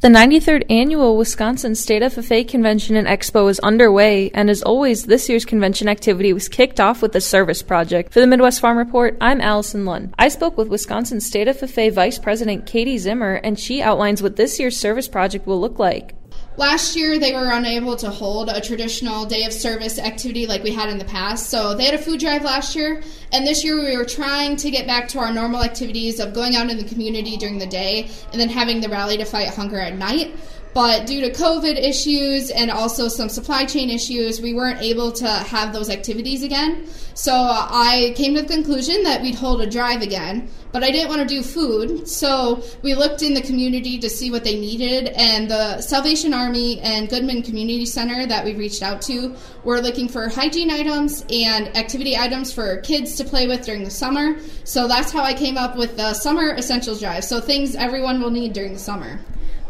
The 93rd Annual Wisconsin State FFA Convention and Expo is underway, and as always, this year's convention activity was kicked off with a service project. For the Midwest Farm Report, I'm Allison Lund. I spoke with Wisconsin State FFA Vice President Katie Zimmer, and she outlines what this year's service project will look like. Last year, they were unable to hold a traditional day of service activity like we had in the past. So they had a food drive last year, and this year we were trying to get back to our normal activities of going out in the community during the day and then having the rally to fight hunger at night. But due to COVID issues and also some supply chain issues, we weren't able to have those activities again. So I came to the conclusion that we'd hold a drive again, but I didn't want to do food. So we looked in the community to see what they needed, and the Salvation Army and Goodman Community Center that we reached out to were looking for hygiene items and activity items for kids to play with during the summer. So that's how I came up with the Summer Essentials Drive. So things everyone will need during the summer.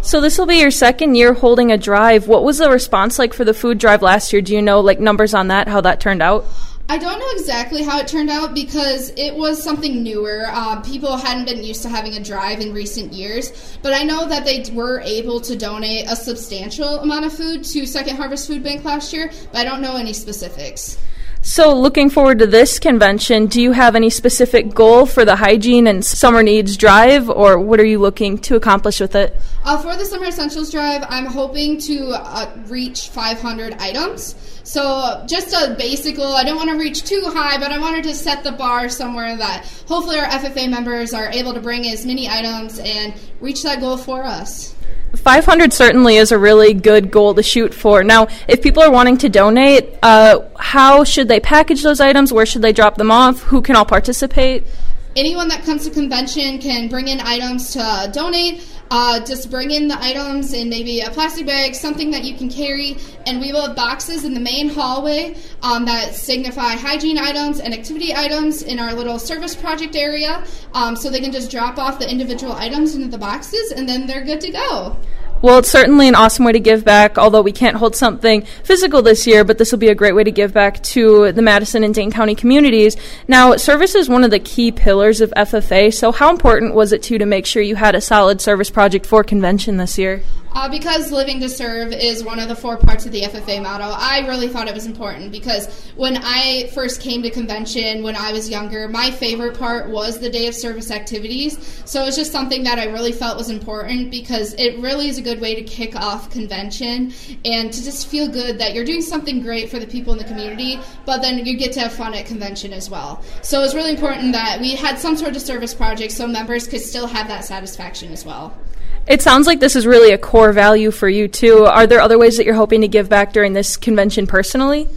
So this will be your second year holding a drive. What was the response like for the food drive last year? Do you know like numbers on that, how that turned out? I don't know exactly how it turned out because it was something newer. Uh, people hadn't been used to having a drive in recent years, but I know that they were able to donate a substantial amount of food to Second Harvest Food Bank last year, but I don't know any specifics. So, looking forward to this convention, do you have any specific goal for the hygiene and summer needs drive, or what are you looking to accomplish with it? Uh, for the Summer Essentials Drive, I'm hoping to uh, reach 500 items. So, just a basic goal. I don't want to reach too high, but I wanted to set the bar somewhere that hopefully our FFA members are able to bring as many items and reach that goal for us. 500 certainly is a really good goal to shoot for. Now, if people are wanting to donate, uh, how should they package those items? Where should they drop them off? Who can all participate? Anyone that comes to convention can bring in items to donate. Uh, just bring in the items in maybe a plastic bag, something that you can carry, and we will have boxes in the main hallway um, that signify hygiene items and activity items in our little service project area. Um, so they can just drop off the individual items into the boxes, and then they're good to go. Well, it's certainly an awesome way to give back, although we can't hold something physical this year, but this will be a great way to give back to the Madison and Dane County communities. Now, service is one of the key pillars of FFA, so how important was it to you to make sure you had a solid service project for convention this year? Uh, because living to serve is one of the four parts of the FFA motto, I really thought it was important because when I first came to convention when I was younger, my favorite part was the day of service activities. So it's just something that I really felt was important because it really is a good way to kick off convention and to just feel good that you're doing something great for the people in the community, but then you get to have fun at convention as well. So it's really important that we had some sort of service project so members could still have that satisfaction as well. It sounds like this is really a core value for you too. Are there other ways that you're hoping to give back during this convention personally?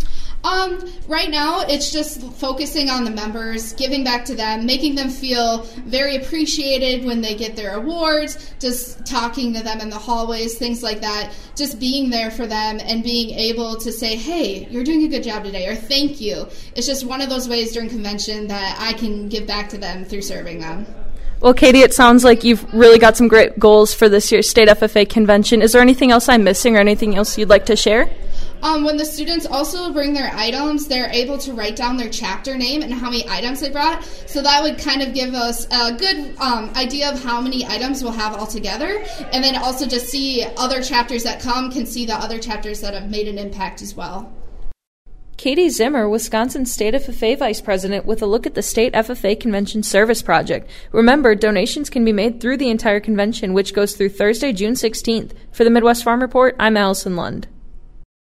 Um, right now, it's just focusing on the members, giving back to them, making them feel very appreciated when they get their awards, just talking to them in the hallways, things like that. Just being there for them and being able to say, hey, you're doing a good job today, or thank you. It's just one of those ways during convention that I can give back to them through serving them. Well, Katie, it sounds like you've really got some great goals for this year's State FFA convention. Is there anything else I'm missing or anything else you'd like to share? Um, when the students also bring their items, they're able to write down their chapter name and how many items they brought. So that would kind of give us a good um, idea of how many items we'll have all together. And then also just see other chapters that come can see the other chapters that have made an impact as well. Katie Zimmer, Wisconsin State FFA Vice President, with a look at the State FFA Convention Service Project. Remember, donations can be made through the entire convention, which goes through Thursday, June 16th. For the Midwest Farm Report, I'm Allison Lund.